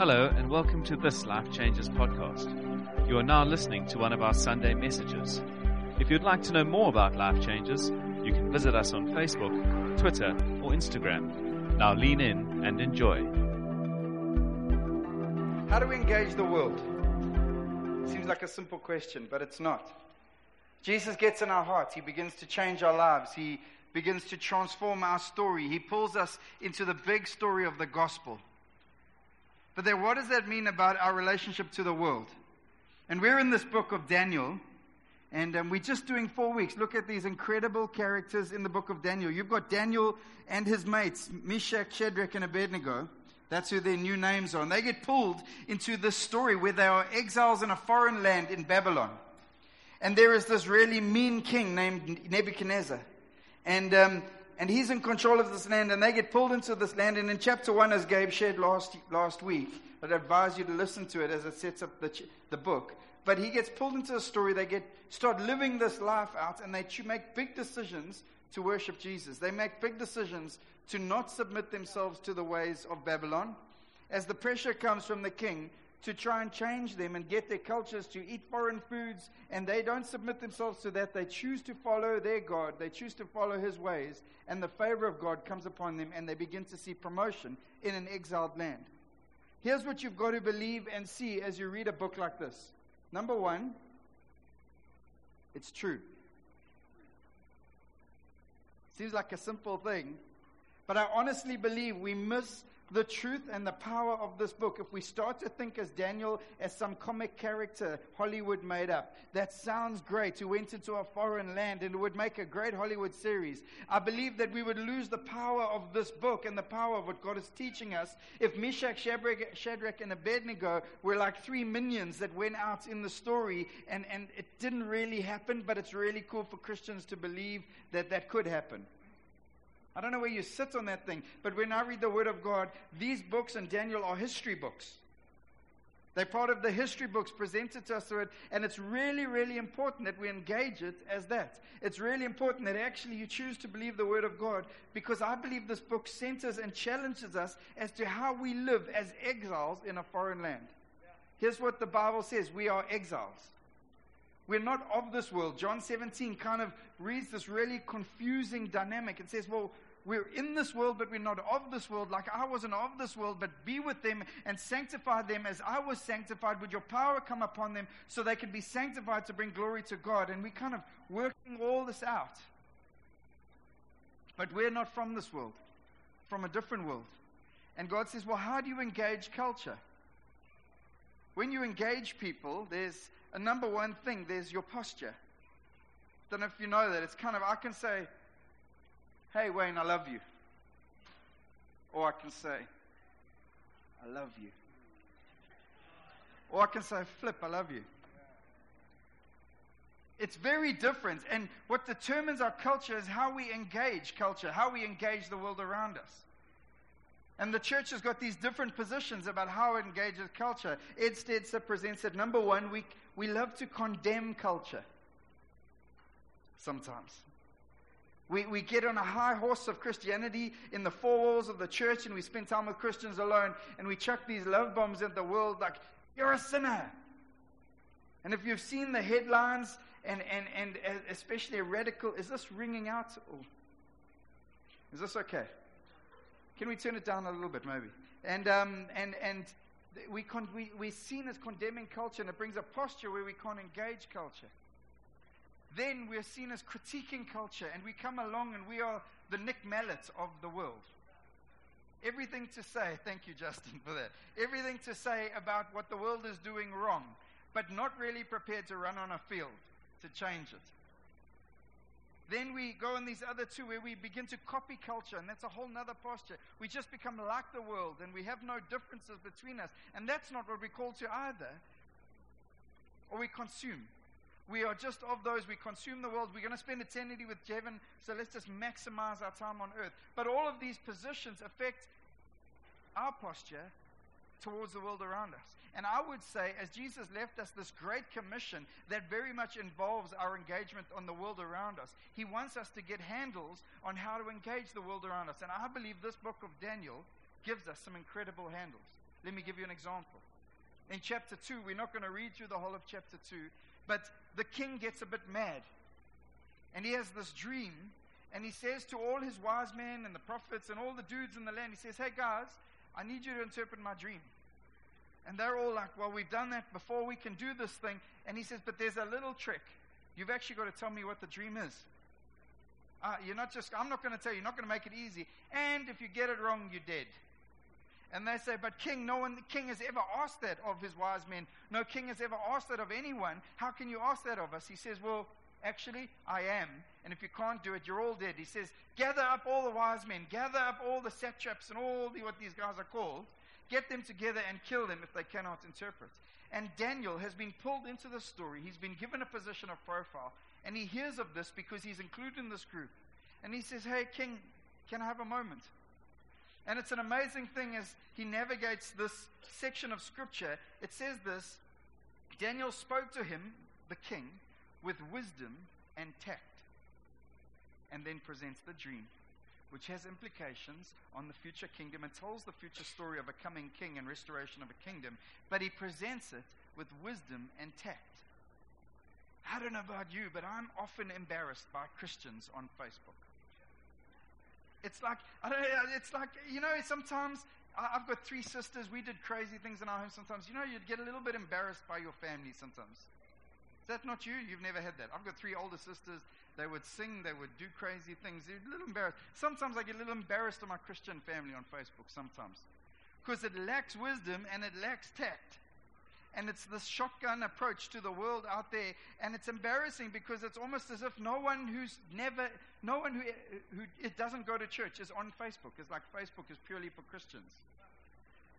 Hello, and welcome to this Life Changes podcast. You are now listening to one of our Sunday messages. If you'd like to know more about Life Changes, you can visit us on Facebook, Twitter, or Instagram. Now lean in and enjoy. How do we engage the world? Seems like a simple question, but it's not. Jesus gets in our hearts. He begins to change our lives. He begins to transform our story. He pulls us into the big story of the gospel. But then, what does that mean about our relationship to the world? And we're in this book of Daniel, and um, we're just doing four weeks. Look at these incredible characters in the book of Daniel. You've got Daniel and his mates, Meshach, Shadrach, and Abednego. That's who their new names are. And they get pulled into this story where they are exiles in a foreign land in Babylon. And there is this really mean king named Nebuchadnezzar. And, um, and he's in control of this land, and they get pulled into this land. And in chapter 1, as Gabe shared last, last week, I'd advise you to listen to it as it sets up the, the book. But he gets pulled into the story. They get start living this life out, and they make big decisions to worship Jesus. They make big decisions to not submit themselves to the ways of Babylon. As the pressure comes from the king to try and change them and get their cultures to eat foreign foods, and they don't submit themselves to that. They choose to follow their God, they choose to follow his ways, and the favor of God comes upon them, and they begin to see promotion in an exiled land. Here's what you've got to believe and see as you read a book like this. Number one, it's true. Seems like a simple thing, but I honestly believe we miss the truth and the power of this book, if we start to think as Daniel as some comic character Hollywood made up, that sounds great, who went into a foreign land and would make a great Hollywood series, I believe that we would lose the power of this book and the power of what God is teaching us if Meshach, Shadrach, Shadrach and Abednego were like three minions that went out in the story and, and it didn't really happen, but it's really cool for Christians to believe that that could happen. I don't know where you sit on that thing, but when I read the Word of God, these books and Daniel are history books. They're part of the history books presented to us through it, and it's really, really important that we engage it as that. It's really important that actually you choose to believe the Word of God because I believe this book centers and challenges us as to how we live as exiles in a foreign land. Here's what the Bible says we are exiles. We're not of this world. John 17 kind of reads this really confusing dynamic. It says, well, we're in this world, but we're not of this world. Like I wasn't of this world, but be with them and sanctify them as I was sanctified. Would your power come upon them so they can be sanctified to bring glory to God? And we're kind of working all this out. But we're not from this world, from a different world. And God says, well, how do you engage culture? When you engage people, there's a number one thing there's your posture. Don't know if you know that. It's kind of, I can say, hey, Wayne, I love you. Or I can say, I love you. Or I can say, flip, I love you. It's very different. And what determines our culture is how we engage culture, how we engage the world around us. And the church has got these different positions about how it engages culture. Ed Stetzer presents it. Number one, we, we love to condemn culture. Sometimes. We, we get on a high horse of Christianity in the four walls of the church and we spend time with Christians alone and we chuck these love bombs at the world like, you're a sinner. And if you've seen the headlines and, and, and uh, especially a radical, is this ringing out? Is this okay? Can we turn it down a little bit, maybe? And, um, and, and we con- we, we're seen as condemning culture, and it brings a posture where we can't engage culture. Then we're seen as critiquing culture, and we come along and we are the Nick Mallett of the world. Everything to say, thank you, Justin, for that. Everything to say about what the world is doing wrong, but not really prepared to run on a field to change it. Then we go on these other two where we begin to copy culture, and that's a whole nother posture. We just become like the world, and we have no differences between us. And that's not what we're called to either. Or we consume. We are just of those, we consume the world. We're going to spend eternity with heaven, so let's just maximize our time on earth. But all of these positions affect our posture towards the world around us. And I would say, as Jesus left us this great commission that very much involves our engagement on the world around us, he wants us to get handles on how to engage the world around us. And I believe this book of Daniel gives us some incredible handles. Let me give you an example. In chapter 2, we're not going to read through the whole of chapter 2, but the king gets a bit mad. And he has this dream, and he says to all his wise men and the prophets and all the dudes in the land, he says, Hey guys, I need you to interpret my dream. And they're all like, Well, we've done that before, we can do this thing. And he says, But there's a little trick. You've actually got to tell me what the dream is. Uh, you're not just, I'm not going to tell you, you're not going to make it easy. And if you get it wrong, you're dead. And they say, But king, no one, the king has ever asked that of his wise men. No king has ever asked that of anyone. How can you ask that of us? He says, Well, actually, I am. And if you can't do it, you're all dead. He says, Gather up all the wise men, gather up all the satraps and all the, what these guys are called, get them together and kill them if they cannot interpret. And Daniel has been pulled into the story. He's been given a position of profile. And he hears of this because he's included in this group. And he says, Hey, king, can I have a moment? And it's an amazing thing as he navigates this section of scripture. It says this Daniel spoke to him, the king, with wisdom and tact, and then presents the dream, which has implications on the future kingdom and tells the future story of a coming king and restoration of a kingdom, but he presents it with wisdom and tact. I don't know about you, but I'm often embarrassed by Christians on Facebook. It's like, I don't know, it's like, you know, sometimes I've got three sisters. We did crazy things in our home sometimes. You know, you'd get a little bit embarrassed by your family sometimes. Is that not you? You've never had that. I've got three older sisters. They would sing, they would do crazy things. They're a little embarrassed. Sometimes I get a little embarrassed of my Christian family on Facebook, sometimes. Because it lacks wisdom and it lacks tact and it's this shotgun approach to the world out there and it's embarrassing because it's almost as if no one who's never no one who who it doesn't go to church is on facebook it's like facebook is purely for christians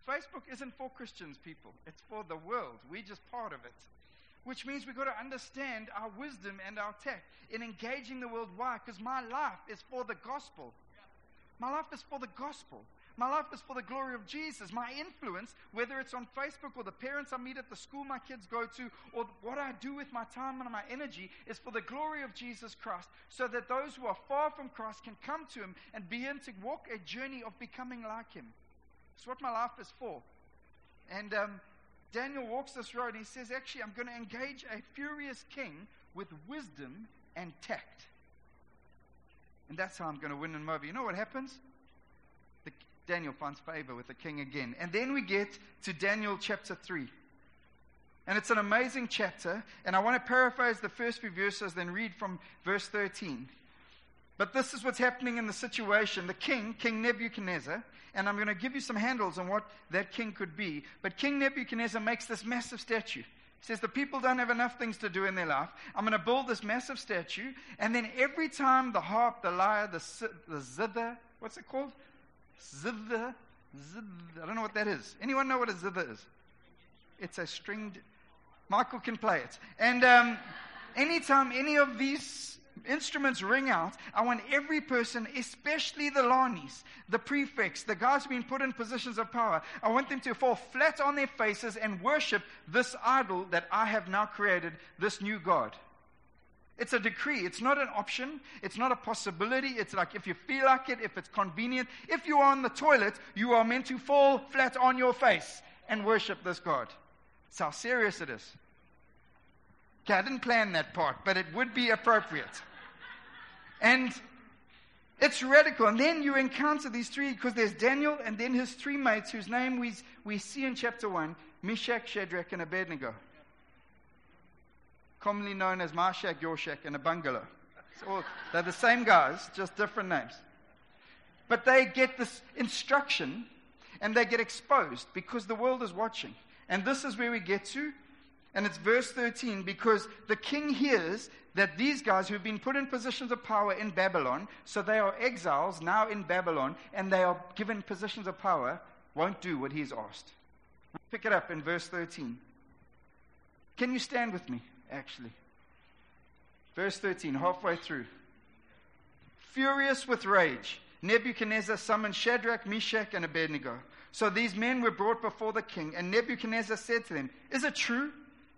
facebook isn't for christians people it's for the world we're just part of it which means we've got to understand our wisdom and our tact in engaging the world why because my life is for the gospel my life is for the gospel my life is for the glory of Jesus. My influence, whether it's on Facebook or the parents I meet at the school my kids go to, or what I do with my time and my energy, is for the glory of Jesus Christ, so that those who are far from Christ can come to Him and begin to walk a journey of becoming like Him. It's what my life is for. And um, Daniel walks this road and he says, Actually, I'm going to engage a furious king with wisdom and tact. And that's how I'm going to win him over. You know what happens? Daniel finds favor with the king again. And then we get to Daniel chapter 3. And it's an amazing chapter. And I want to paraphrase the first few verses, then read from verse 13. But this is what's happening in the situation. The king, King Nebuchadnezzar, and I'm going to give you some handles on what that king could be. But King Nebuchadnezzar makes this massive statue. He says, The people don't have enough things to do in their life. I'm going to build this massive statue. And then every time the harp, the lyre, the, the zither, what's it called? Zither. Zither. I don't know what that is. Anyone know what a zither is? It's a stringed. Michael can play it. And um, anytime any of these instruments ring out, I want every person, especially the lanis, the prefects, the guys who've put in positions of power, I want them to fall flat on their faces and worship this idol that I have now created, this new God. It's a decree. It's not an option. It's not a possibility. It's like if you feel like it, if it's convenient. If you are on the toilet, you are meant to fall flat on your face and worship this God. That's how serious it is. Okay, I didn't plan that part, but it would be appropriate. And it's radical. And then you encounter these three, because there's Daniel and then his three mates, whose name we, we see in chapter 1 Meshach, Shadrach, and Abednego commonly known as your shack, and a bungalow. All, they're the same guys, just different names. But they get this instruction and they get exposed because the world is watching. And this is where we get to. And it's verse 13 because the king hears that these guys who've been put in positions of power in Babylon, so they are exiles now in Babylon, and they are given positions of power, won't do what he's asked. Pick it up in verse 13. Can you stand with me? actually. Verse 13, halfway through. Furious with rage, Nebuchadnezzar summoned Shadrach, Meshach, and Abednego. So these men were brought before the king, and Nebuchadnezzar said to them, Is it true,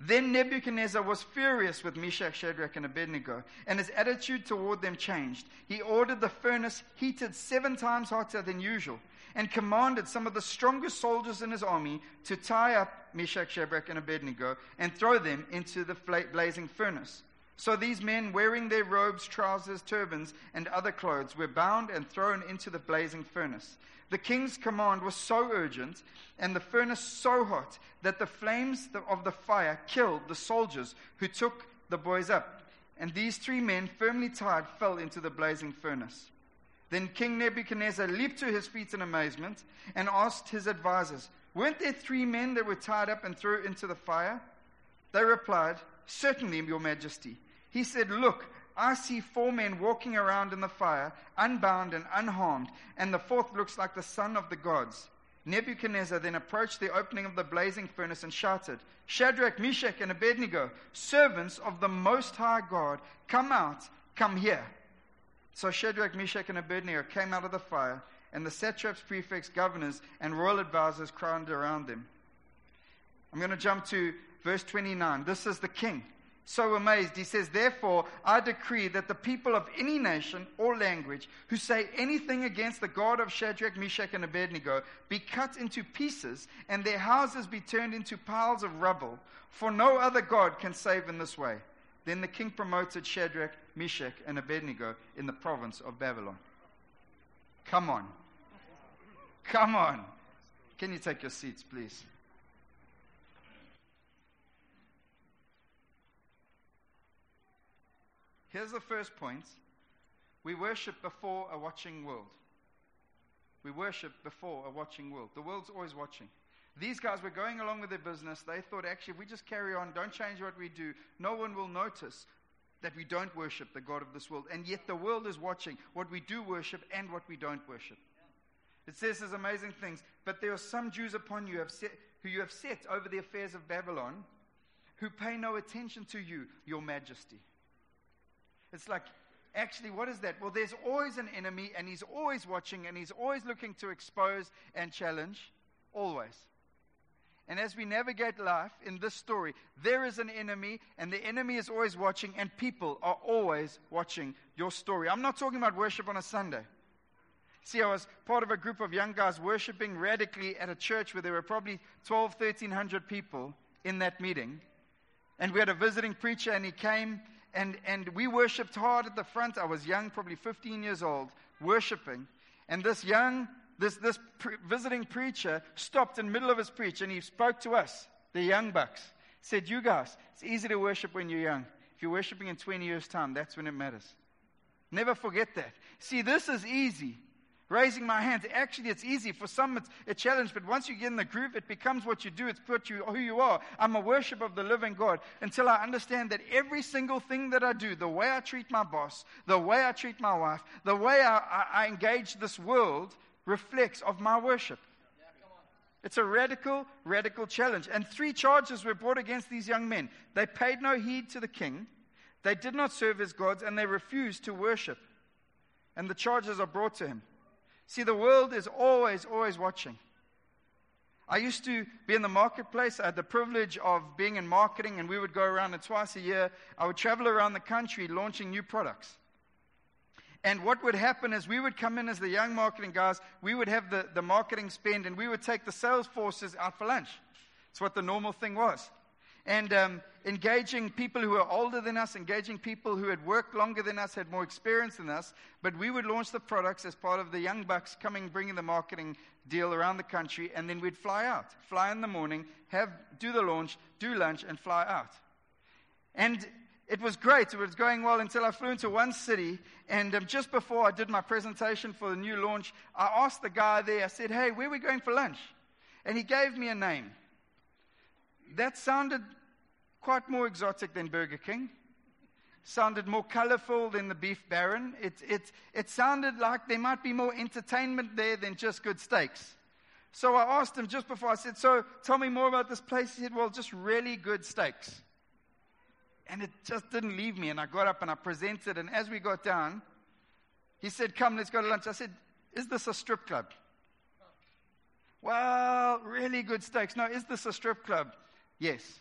Then Nebuchadnezzar was furious with Meshach, Shadrach, and Abednego, and his attitude toward them changed. He ordered the furnace heated seven times hotter than usual and commanded some of the strongest soldiers in his army to tie up Meshach, Shadrach, and Abednego and throw them into the blazing furnace. So these men, wearing their robes, trousers, turbans, and other clothes, were bound and thrown into the blazing furnace. The king's command was so urgent and the furnace so hot that the flames of the fire killed the soldiers who took the boys up. And these three men, firmly tied, fell into the blazing furnace. Then King Nebuchadnezzar leaped to his feet in amazement and asked his advisers, Weren't there three men that were tied up and thrown into the fire? They replied, Certainly, Your Majesty. He said, Look, I see four men walking around in the fire, unbound and unharmed, and the fourth looks like the son of the gods. Nebuchadnezzar then approached the opening of the blazing furnace and shouted, Shadrach, Meshach, and Abednego, servants of the Most High God, come out, come here. So Shadrach, Meshach, and Abednego came out of the fire, and the satraps, prefects, governors, and royal advisers crowded around them. I'm going to jump to verse 29. This is the king. So amazed, he says, Therefore, I decree that the people of any nation or language who say anything against the God of Shadrach, Meshach, and Abednego be cut into pieces, and their houses be turned into piles of rubble, for no other God can save in this way. Then the king promoted Shadrach, Meshach, and Abednego in the province of Babylon. Come on. Come on. Can you take your seats, please? Here's the first point we worship before a watching world. We worship before a watching world. The world's always watching. These guys were going along with their business. They thought, actually, if we just carry on, don't change what we do, no one will notice that we don't worship the God of this world. And yet the world is watching what we do worship and what we don't worship. It says these amazing things. But there are some Jews upon you set, who you have set over the affairs of Babylon who pay no attention to you, your majesty. It's like, actually, what is that? Well, there's always an enemy, and he's always watching, and he's always looking to expose and challenge. Always. And as we navigate life in this story, there is an enemy, and the enemy is always watching, and people are always watching your story. I'm not talking about worship on a Sunday. See, I was part of a group of young guys worshiping radically at a church where there were probably 12, 1300 people in that meeting. And we had a visiting preacher, and he came, and, and we worshiped hard at the front. I was young, probably 15 years old, worshiping. And this young this, this pre- visiting preacher stopped in the middle of his preach and he spoke to us, the young bucks. Said, You guys, it's easy to worship when you're young. If you're worshiping in 20 years' time, that's when it matters. Never forget that. See, this is easy. Raising my hands. Actually, it's easy. For some, it's a challenge, but once you get in the groove, it becomes what you do. It's what you, who you are. I'm a worshiper of the living God until I understand that every single thing that I do, the way I treat my boss, the way I treat my wife, the way I, I, I engage this world, reflects of my worship. It's a radical, radical challenge. And three charges were brought against these young men. They paid no heed to the king, they did not serve his gods, and they refused to worship. And the charges are brought to him. See, the world is always, always watching. I used to be in the marketplace. I had the privilege of being in marketing, and we would go around, and twice a year, I would travel around the country launching new products. And what would happen is we would come in as the young marketing guys, we would have the, the marketing spend, and we would take the sales forces out for lunch. It's what the normal thing was. And um, engaging people who were older than us, engaging people who had worked longer than us, had more experience than us. But we would launch the products as part of the Young Bucks coming, bringing the marketing deal around the country, and then we'd fly out. Fly in the morning, have, do the launch, do lunch, and fly out. And it was great. It was going well until I flew into one city. And um, just before I did my presentation for the new launch, I asked the guy there, I said, Hey, where are we going for lunch? And he gave me a name. That sounded quite more exotic than Burger King. Sounded more colorful than the beef baron. It, it, it sounded like there might be more entertainment there than just good steaks. So I asked him just before, I said, So tell me more about this place. He said, Well, just really good steaks. And it just didn't leave me. And I got up and I presented. And as we got down, he said, Come, let's go to lunch. I said, Is this a strip club? Well, really good steaks. No, is this a strip club? Yes.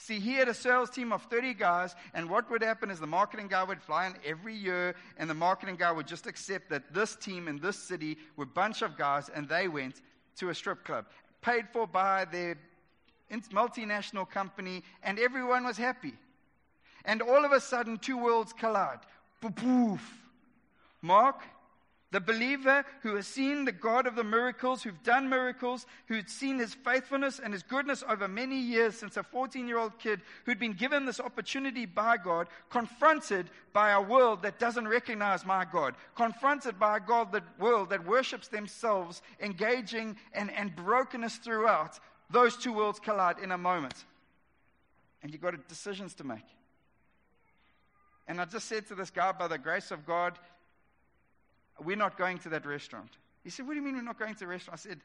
See, he had a sales team of 30 guys, and what would happen is the marketing guy would fly in every year, and the marketing guy would just accept that this team in this city were a bunch of guys, and they went to a strip club, paid for by their multinational company, and everyone was happy. And all of a sudden, two worlds collide. Poof. Mark, the believer who has seen the God of the miracles, who've done miracles, who'd seen his faithfulness and his goodness over many years since a 14 year old kid who'd been given this opportunity by God, confronted by a world that doesn't recognize my God, confronted by a God that world that worships themselves, engaging and, and brokenness throughout, those two worlds collide in a moment. And you've got decisions to make. And I just said to this guy, by the grace of God, we're not going to that restaurant. He said, What do you mean we're not going to the restaurant? I said,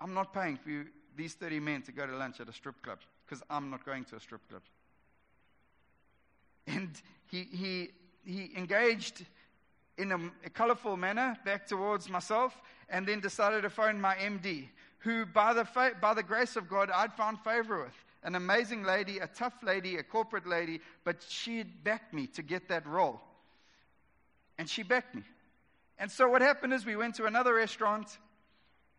I'm not paying for you, these 30 men to go to lunch at a strip club because I'm not going to a strip club. And he, he, he engaged in a, a colorful manner back towards myself and then decided to phone my MD, who, by the, fa- by the grace of God, I'd found favor with. An amazing lady, a tough lady, a corporate lady, but she backed me to get that role. And she backed me. And so what happened is we went to another restaurant.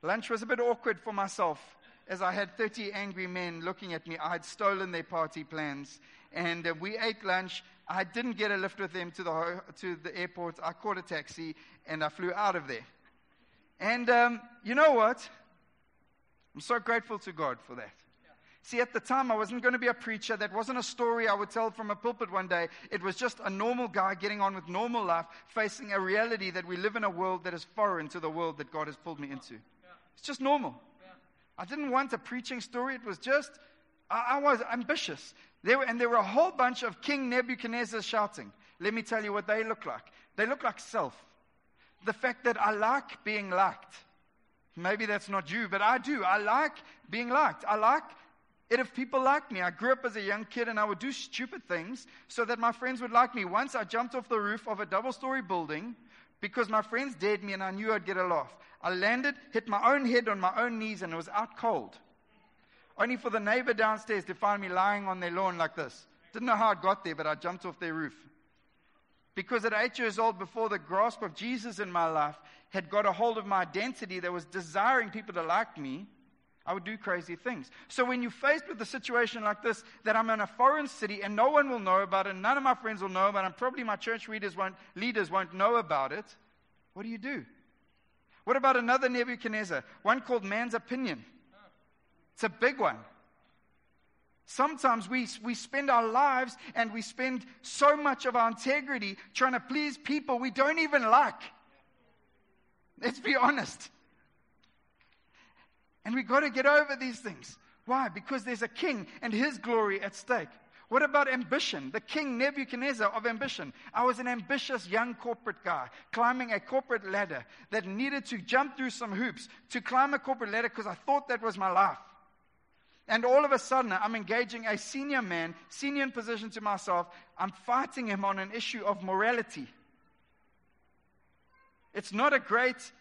Lunch was a bit awkward for myself as I had 30 angry men looking at me. I had stolen their party plans. And uh, we ate lunch. I didn't get a lift with them to the, to the airport. I caught a taxi and I flew out of there. And um, you know what? I'm so grateful to God for that. See, at the time, I wasn't going to be a preacher. That wasn't a story I would tell from a pulpit one day. It was just a normal guy getting on with normal life, facing a reality that we live in a world that is foreign to the world that God has pulled me into. It's just normal. I didn't want a preaching story. It was just, I, I was ambitious. There were, and there were a whole bunch of King Nebuchadnezzar shouting. Let me tell you what they look like. They look like self. The fact that I like being liked. Maybe that's not you, but I do. I like being liked. I like it if people like me. I grew up as a young kid and I would do stupid things so that my friends would like me. Once I jumped off the roof of a double story building because my friends dared me and I knew I'd get a laugh. I landed, hit my own head on my own knees, and it was out cold. Only for the neighbor downstairs to find me lying on their lawn like this. Didn't know how I got there, but I jumped off their roof. Because at eight years old, before the grasp of Jesus in my life had got a hold of my identity that was desiring people to like me, I would do crazy things. So when you're faced with a situation like this, that I'm in a foreign city and no one will know about it, none of my friends will know about it, and probably my church leaders won't, leaders won't know about it, what do you do? What about another Nebuchadnezzar? One called man's opinion. It's a big one. Sometimes we, we spend our lives and we spend so much of our integrity trying to please people we don't even like. Let's be honest. And we've got to get over these things. Why? Because there's a king and his glory at stake. What about ambition? The king Nebuchadnezzar of ambition. I was an ambitious young corporate guy climbing a corporate ladder that needed to jump through some hoops to climb a corporate ladder because I thought that was my life. And all of a sudden, I'm engaging a senior man, senior in position to myself. I'm fighting him on an issue of morality. It's not a great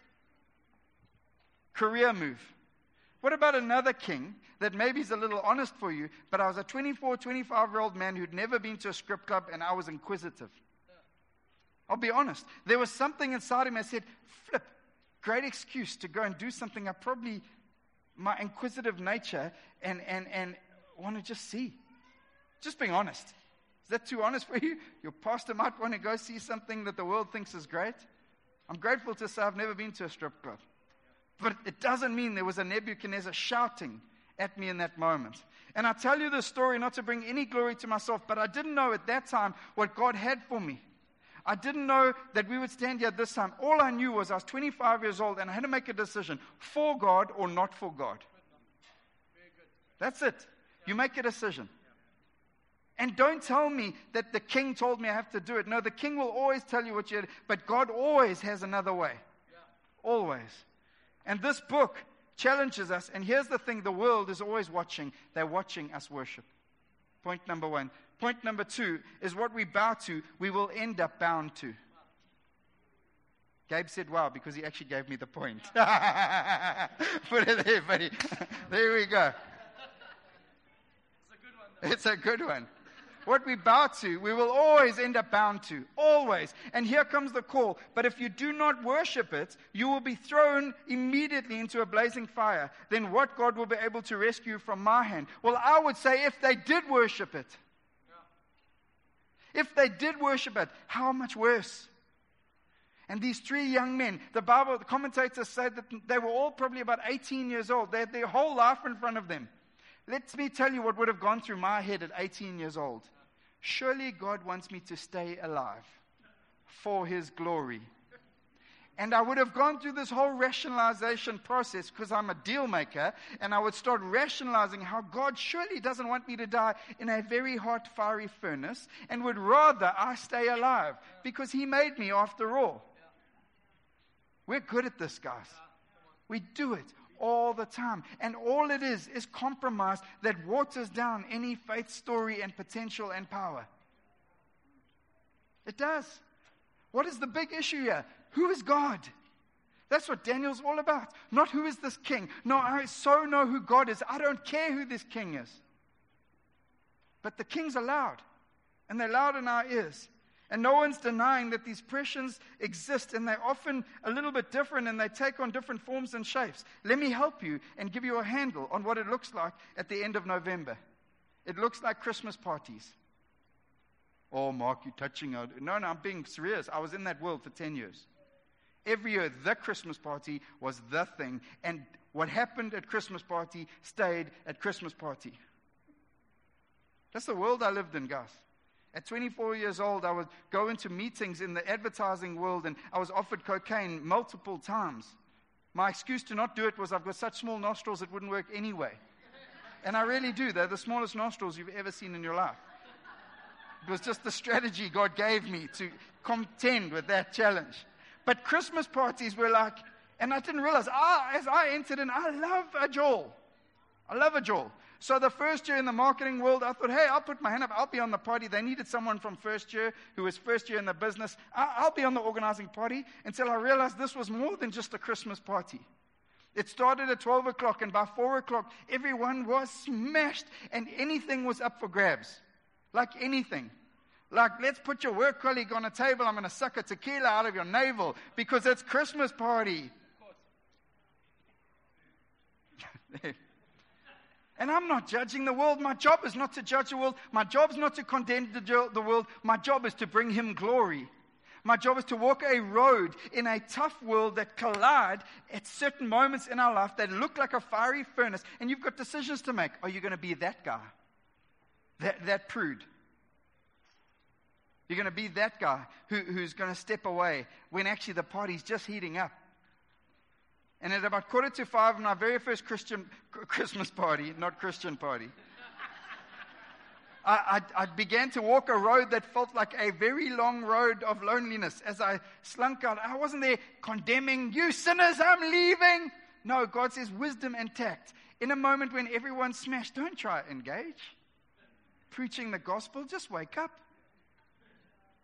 career move. What about another king that maybe is a little honest for you, but I was a 24, 25 year old man who'd never been to a strip club and I was inquisitive? I'll be honest. There was something inside him that said, flip, great excuse to go and do something I probably, my inquisitive nature, and, and, and want to just see. Just being honest. Is that too honest for you? Your pastor might want to go see something that the world thinks is great. I'm grateful to say I've never been to a strip club. But it doesn't mean there was a Nebuchadnezzar shouting at me in that moment. And I tell you this story not to bring any glory to myself, but I didn't know at that time what God had for me. I didn't know that we would stand here this time. All I knew was I was 25 years old and I had to make a decision for God or not for God. That's it. You make a decision. And don't tell me that the king told me I have to do it. No, the king will always tell you what you but God always has another way. Always. And this book challenges us. And here's the thing the world is always watching. They're watching us worship. Point number one. Point number two is what we bow to, we will end up bound to. Gabe said, wow, because he actually gave me the point. Put it there, buddy. there we go. It's a good one it's a good one. What we bow to, we will always end up bound to. Always. And here comes the call. But if you do not worship it, you will be thrown immediately into a blazing fire. Then what God will be able to rescue from my hand? Well, I would say if they did worship it, if they did worship it, how much worse? And these three young men, the Bible, the commentators say that they were all probably about 18 years old. They had their whole life in front of them. Let me tell you what would have gone through my head at 18 years old. Surely God wants me to stay alive for his glory. And I would have gone through this whole rationalization process because I'm a deal maker, and I would start rationalizing how God surely doesn't want me to die in a very hot, fiery furnace and would rather I stay alive because He made me after all. We're good at this, guys. We do it all the time. And all it is is compromise that waters down any faith story and potential and power. It does. What is the big issue here? Who is God? That's what Daniel's all about. Not who is this king. No, I so know who God is. I don't care who this king is. But the kings are loud, and they're loud in our ears. And no one's denying that these pressures exist, and they're often a little bit different, and they take on different forms and shapes. Let me help you and give you a handle on what it looks like at the end of November. It looks like Christmas parties. Oh, Mark, you're touching out. No, no, I'm being serious. I was in that world for 10 years. Every year, the Christmas party was the thing. And what happened at Christmas party stayed at Christmas party. That's the world I lived in, guys. At 24 years old, I would go into meetings in the advertising world and I was offered cocaine multiple times. My excuse to not do it was I've got such small nostrils it wouldn't work anyway. And I really do. They're the smallest nostrils you've ever seen in your life. It was just the strategy God gave me to contend with that challenge. But Christmas parties were like, and I didn't realize, ah, as I entered in, I love a Joel. I love a Joel. So the first year in the marketing world, I thought, hey, I'll put my hand up. I'll be on the party. They needed someone from first year who was first year in the business. I'll be on the organizing party until I realized this was more than just a Christmas party. It started at 12 o'clock, and by 4 o'clock, everyone was smashed, and anything was up for grabs. Like anything. Like, let's put your work colleague on a table. I'm going to suck a tequila out of your navel because it's Christmas party. and I'm not judging the world. My job is not to judge the world. My job is not to condemn the world. My job is to bring him glory. My job is to walk a road in a tough world that collide at certain moments in our life that look like a fiery furnace. And you've got decisions to make. Are you going to be that guy? That, that prude? You're going to be that guy who, who's going to step away when actually the party's just heating up. And at about quarter to five, my very first Christian Christmas party, not Christian party, I, I, I, began to walk a road that felt like a very long road of loneliness as I slunk out. I wasn't there condemning, you sinners, I'm leaving. No, God says wisdom and tact. In a moment when everyone's smashed, don't try to engage. Preaching the gospel, just wake up.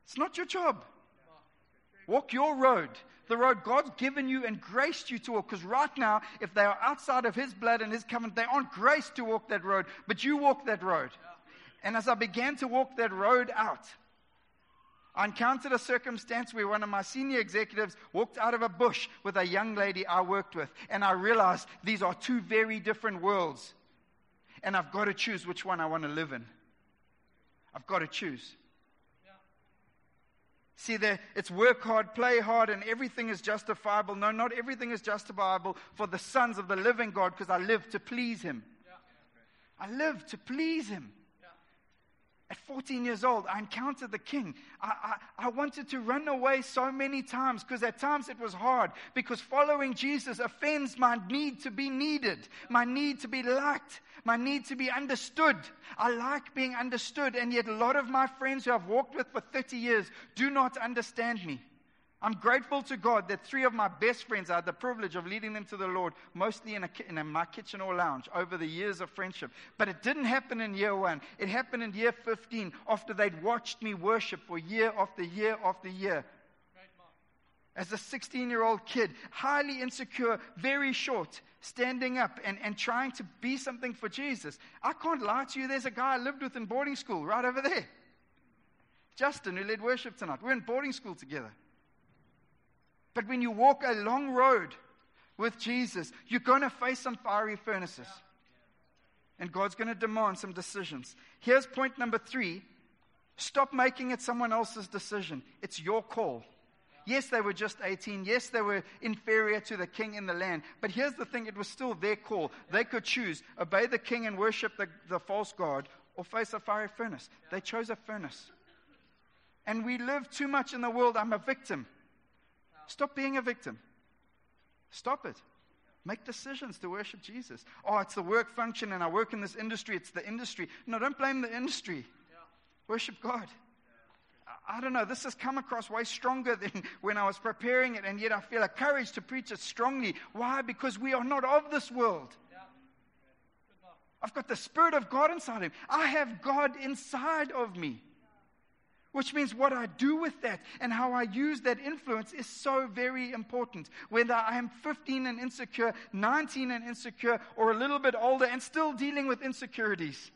It's not your job. Walk your road, the road God's given you and graced you to walk. Because right now, if they are outside of His blood and His covenant, they aren't graced to walk that road, but you walk that road. And as I began to walk that road out, I encountered a circumstance where one of my senior executives walked out of a bush with a young lady I worked with. And I realized these are two very different worlds. And I've got to choose which one I want to live in. I've got to choose. See, there, it's work hard, play hard, and everything is justifiable. No, not everything is justifiable for the sons of the living God because I live to please Him. I live to please Him. At 14 years old, I encountered the king. I, I, I wanted to run away so many times because at times it was hard because following Jesus offends my need to be needed, my need to be liked, my need to be understood. I like being understood, and yet a lot of my friends who I've walked with for 30 years do not understand me. I'm grateful to God that three of my best friends, I had the privilege of leading them to the Lord, mostly in, a, in a, my kitchen or lounge over the years of friendship. But it didn't happen in year one. It happened in year 15 after they'd watched me worship for year after year after year. As a 16 year old kid, highly insecure, very short, standing up and, and trying to be something for Jesus. I can't lie to you, there's a guy I lived with in boarding school right over there. Justin, who led worship tonight. We're in boarding school together. But when you walk a long road with Jesus, you're going to face some fiery furnaces. And God's going to demand some decisions. Here's point number three stop making it someone else's decision. It's your call. Yes, they were just 18. Yes, they were inferior to the king in the land. But here's the thing it was still their call. They could choose obey the king and worship the, the false God or face a fiery furnace. They chose a furnace. And we live too much in the world. I'm a victim. Stop being a victim. Stop it. Make decisions to worship Jesus. Oh, it's the work function and I work in this industry. It's the industry. No, don't blame the industry. Worship God. I don't know, this has come across way stronger than when I was preparing it, and yet I feel a courage to preach it strongly. Why? Because we are not of this world. I've got the Spirit of God inside of me. I have God inside of me. Which means what I do with that and how I use that influence is so very important. Whether I am 15 and insecure, 19 and insecure, or a little bit older and still dealing with insecurities.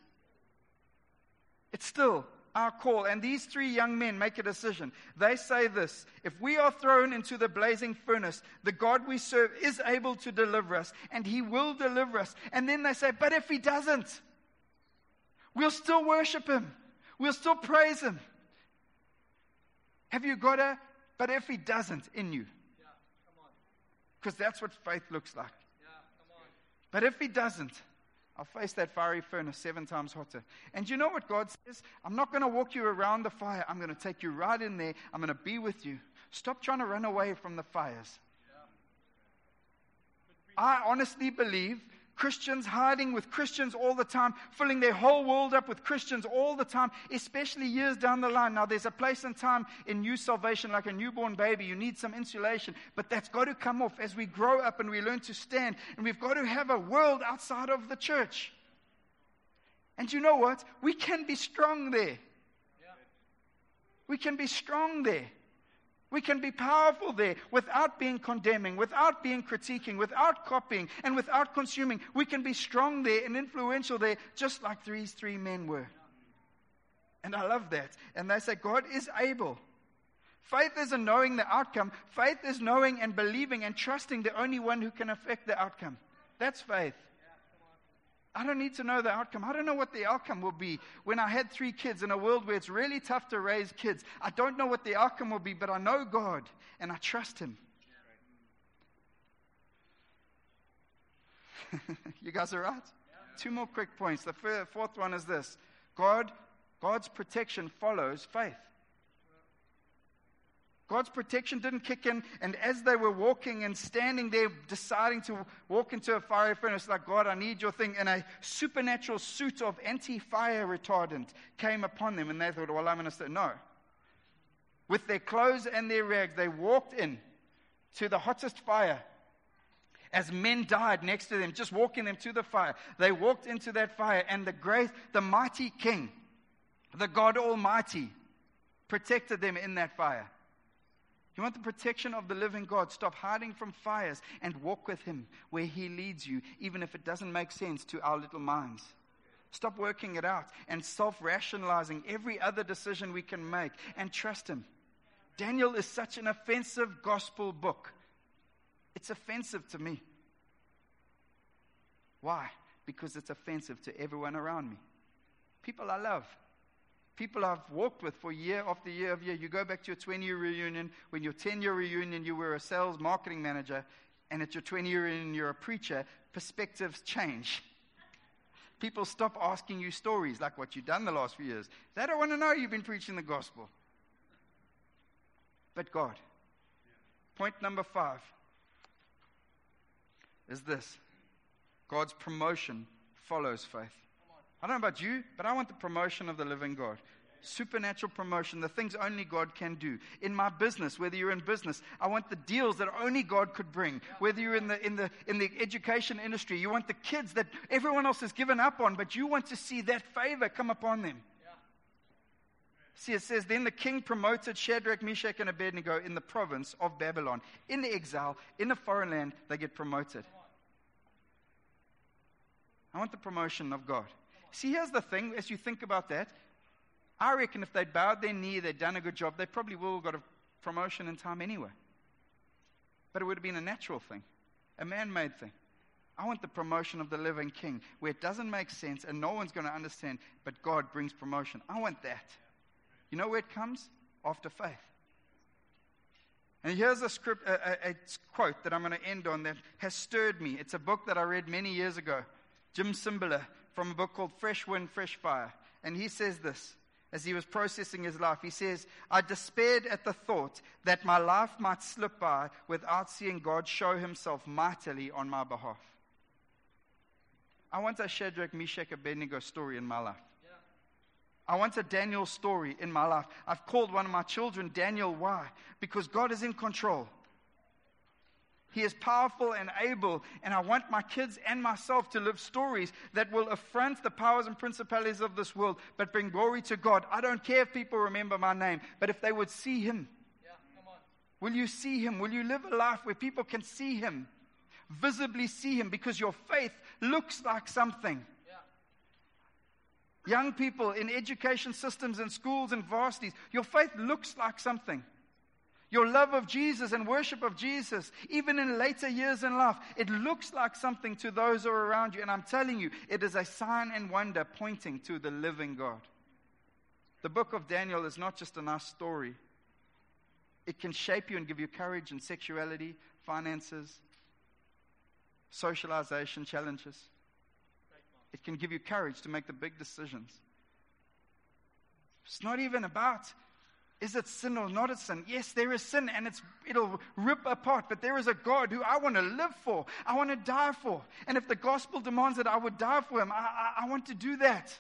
It's still our call. And these three young men make a decision. They say this If we are thrown into the blazing furnace, the God we serve is able to deliver us, and he will deliver us. And then they say, But if he doesn't, we'll still worship him, we'll still praise him. Have you got a, but if he doesn't in you? Because that's what faith looks like. But if he doesn't, I'll face that fiery furnace seven times hotter. And you know what God says? I'm not going to walk you around the fire. I'm going to take you right in there. I'm going to be with you. Stop trying to run away from the fires. I honestly believe Christians hiding with Christians all the time, filling their whole world up with Christians all the time, especially years down the line. Now, there's a place and time in new salvation, like a newborn baby. You need some insulation, but that's got to come off as we grow up and we learn to stand. And we've got to have a world outside of the church. And you know what? We can be strong there. We can be strong there. We can be powerful there without being condemning, without being critiquing, without copying, and without consuming. We can be strong there and influential there, just like these three men were. And I love that. And they say, God is able. Faith isn't knowing the outcome, faith is knowing and believing and trusting the only one who can affect the outcome. That's faith. I don't need to know the outcome. I don't know what the outcome will be. When I had three kids in a world where it's really tough to raise kids, I don't know what the outcome will be, but I know God and I trust Him. you guys are right? Two more quick points. The fourth one is this God, God's protection follows faith. God's protection didn't kick in. And as they were walking and standing there, deciding to walk into a fiery furnace, like, God, I need your thing, and a supernatural suit of anti fire retardant came upon them. And they thought, well, I'm going to say, no. With their clothes and their rags, they walked in to the hottest fire. As men died next to them, just walking them to the fire, they walked into that fire, and the great, the mighty King, the God Almighty, protected them in that fire. You want the protection of the living God? Stop hiding from fires and walk with Him where He leads you, even if it doesn't make sense to our little minds. Stop working it out and self rationalizing every other decision we can make and trust Him. Daniel is such an offensive gospel book. It's offensive to me. Why? Because it's offensive to everyone around me. People I love, people I've walked with for year after year of year. You go back to your 20 year reunion. When your 10 year reunion, you were a sales marketing manager, and at your 20 year reunion, you're a preacher. Perspectives change. People stop asking you stories like what you've done the last few years. They don't want to know you've been preaching the gospel. But God. Point number five is this God's promotion follows faith. I don't know about you, but I want the promotion of the living God. Supernatural promotion, the things only God can do. In my business, whether you're in business, I want the deals that only God could bring. Whether you're in the, in the, in the education industry, you want the kids that everyone else has given up on, but you want to see that favor come upon them. See, it says, Then the king promoted Shadrach, Meshach, and Abednego in the province of Babylon. In the exile, in a foreign land, they get promoted. I want the promotion of God. See, here's the thing as you think about that. I reckon if they'd bowed their knee, they'd done a good job, they probably would have got a promotion in time anyway. But it would have been a natural thing, a man made thing. I want the promotion of the living king where it doesn't make sense and no one's going to understand, but God brings promotion. I want that. You know where it comes? After faith. And here's a, script, a, a, a quote that I'm going to end on that has stirred me. It's a book that I read many years ago. Jim Cymbala from a book called Fresh Wind, Fresh Fire. And he says this as he was processing his life. He says, I despaired at the thought that my life might slip by without seeing God show himself mightily on my behalf. I want a Shadrach, Meshach, Abednego story in my life. I want a Daniel story in my life. I've called one of my children Daniel. Why? Because God is in control. He is powerful and able, and I want my kids and myself to live stories that will affront the powers and principalities of this world, but bring glory to God. I don't care if people remember my name, but if they would see Him. Yeah, will you see Him? Will you live a life where people can see Him, visibly see Him, because your faith looks like something? Yeah. Young people in education systems and schools and varsities, your faith looks like something your love of Jesus and worship of Jesus, even in later years in life, it looks like something to those who are around you. And I'm telling you, it is a sign and wonder pointing to the living God. The book of Daniel is not just a nice story, it can shape you and give you courage in sexuality, finances, socialization challenges. It can give you courage to make the big decisions. It's not even about is it sin or not a sin? Yes, there is sin and it's, it'll rip apart, but there is a God who I want to live for. I want to die for. And if the gospel demands that I would die for him, I, I, I want to do that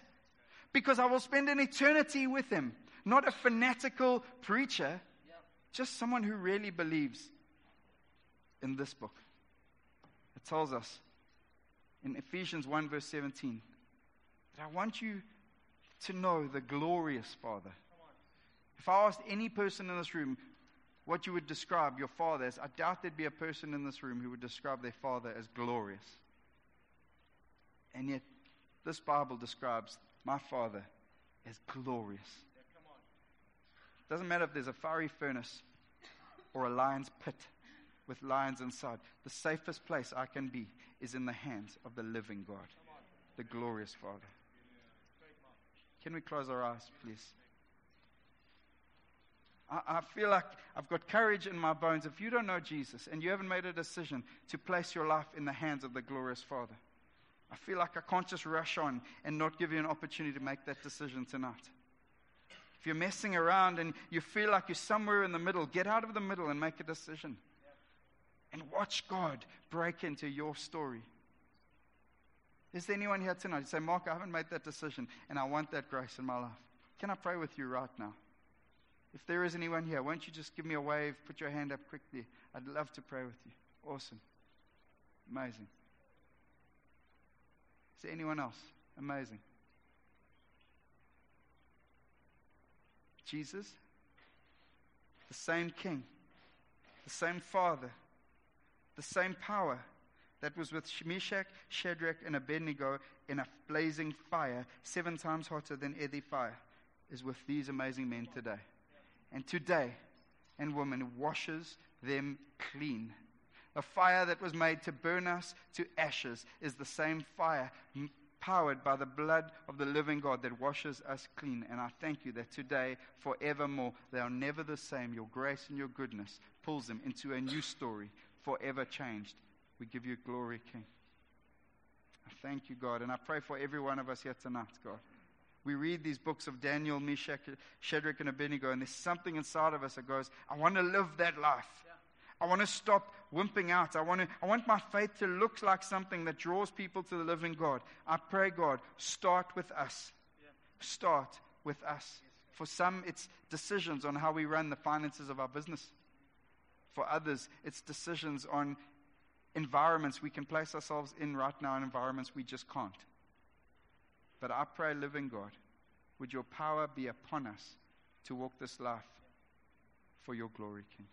because I will spend an eternity with him. Not a fanatical preacher, just someone who really believes in this book. It tells us in Ephesians 1, verse 17, that I want you to know the glorious Father if I asked any person in this room what you would describe your father as, I doubt there'd be a person in this room who would describe their father as glorious. And yet, this Bible describes my father as glorious. Doesn't matter if there's a fiery furnace or a lion's pit with lions inside. The safest place I can be is in the hands of the living God, the glorious Father. Can we close our eyes, please? I, I feel like I've got courage in my bones. If you don't know Jesus and you haven't made a decision to place your life in the hands of the glorious Father, I feel like I can't just rush on and not give you an opportunity to make that decision tonight. If you're messing around and you feel like you're somewhere in the middle, get out of the middle and make a decision. And watch God break into your story. Is there anyone here tonight? You say, Mark, I haven't made that decision and I want that grace in my life. Can I pray with you right now? If there is anyone here, won't you just give me a wave, put your hand up quickly? I'd love to pray with you. Awesome. Amazing. Is there anyone else? Amazing. Jesus, the same King, the same Father, the same power that was with Meshach, Shadrach, and Abednego in a blazing fire, seven times hotter than any fire, is with these amazing men today and today and woman washes them clean. A fire that was made to burn us to ashes is the same fire powered by the blood of the living God that washes us clean. And I thank you that today, forevermore, they are never the same. Your grace and your goodness pulls them into a new story, forever changed. We give you glory, King. I thank you, God. And I pray for every one of us here tonight, God. We read these books of Daniel, Meshach, Shadrach, and Abednego, and there's something inside of us that goes, I want to live that life. I want to stop wimping out. I want, to, I want my faith to look like something that draws people to the living God. I pray, God, start with us. Start with us. For some, it's decisions on how we run the finances of our business. For others, it's decisions on environments we can place ourselves in right now, and environments we just can't. But I pray, living God, would your power be upon us to walk this life for your glory, King.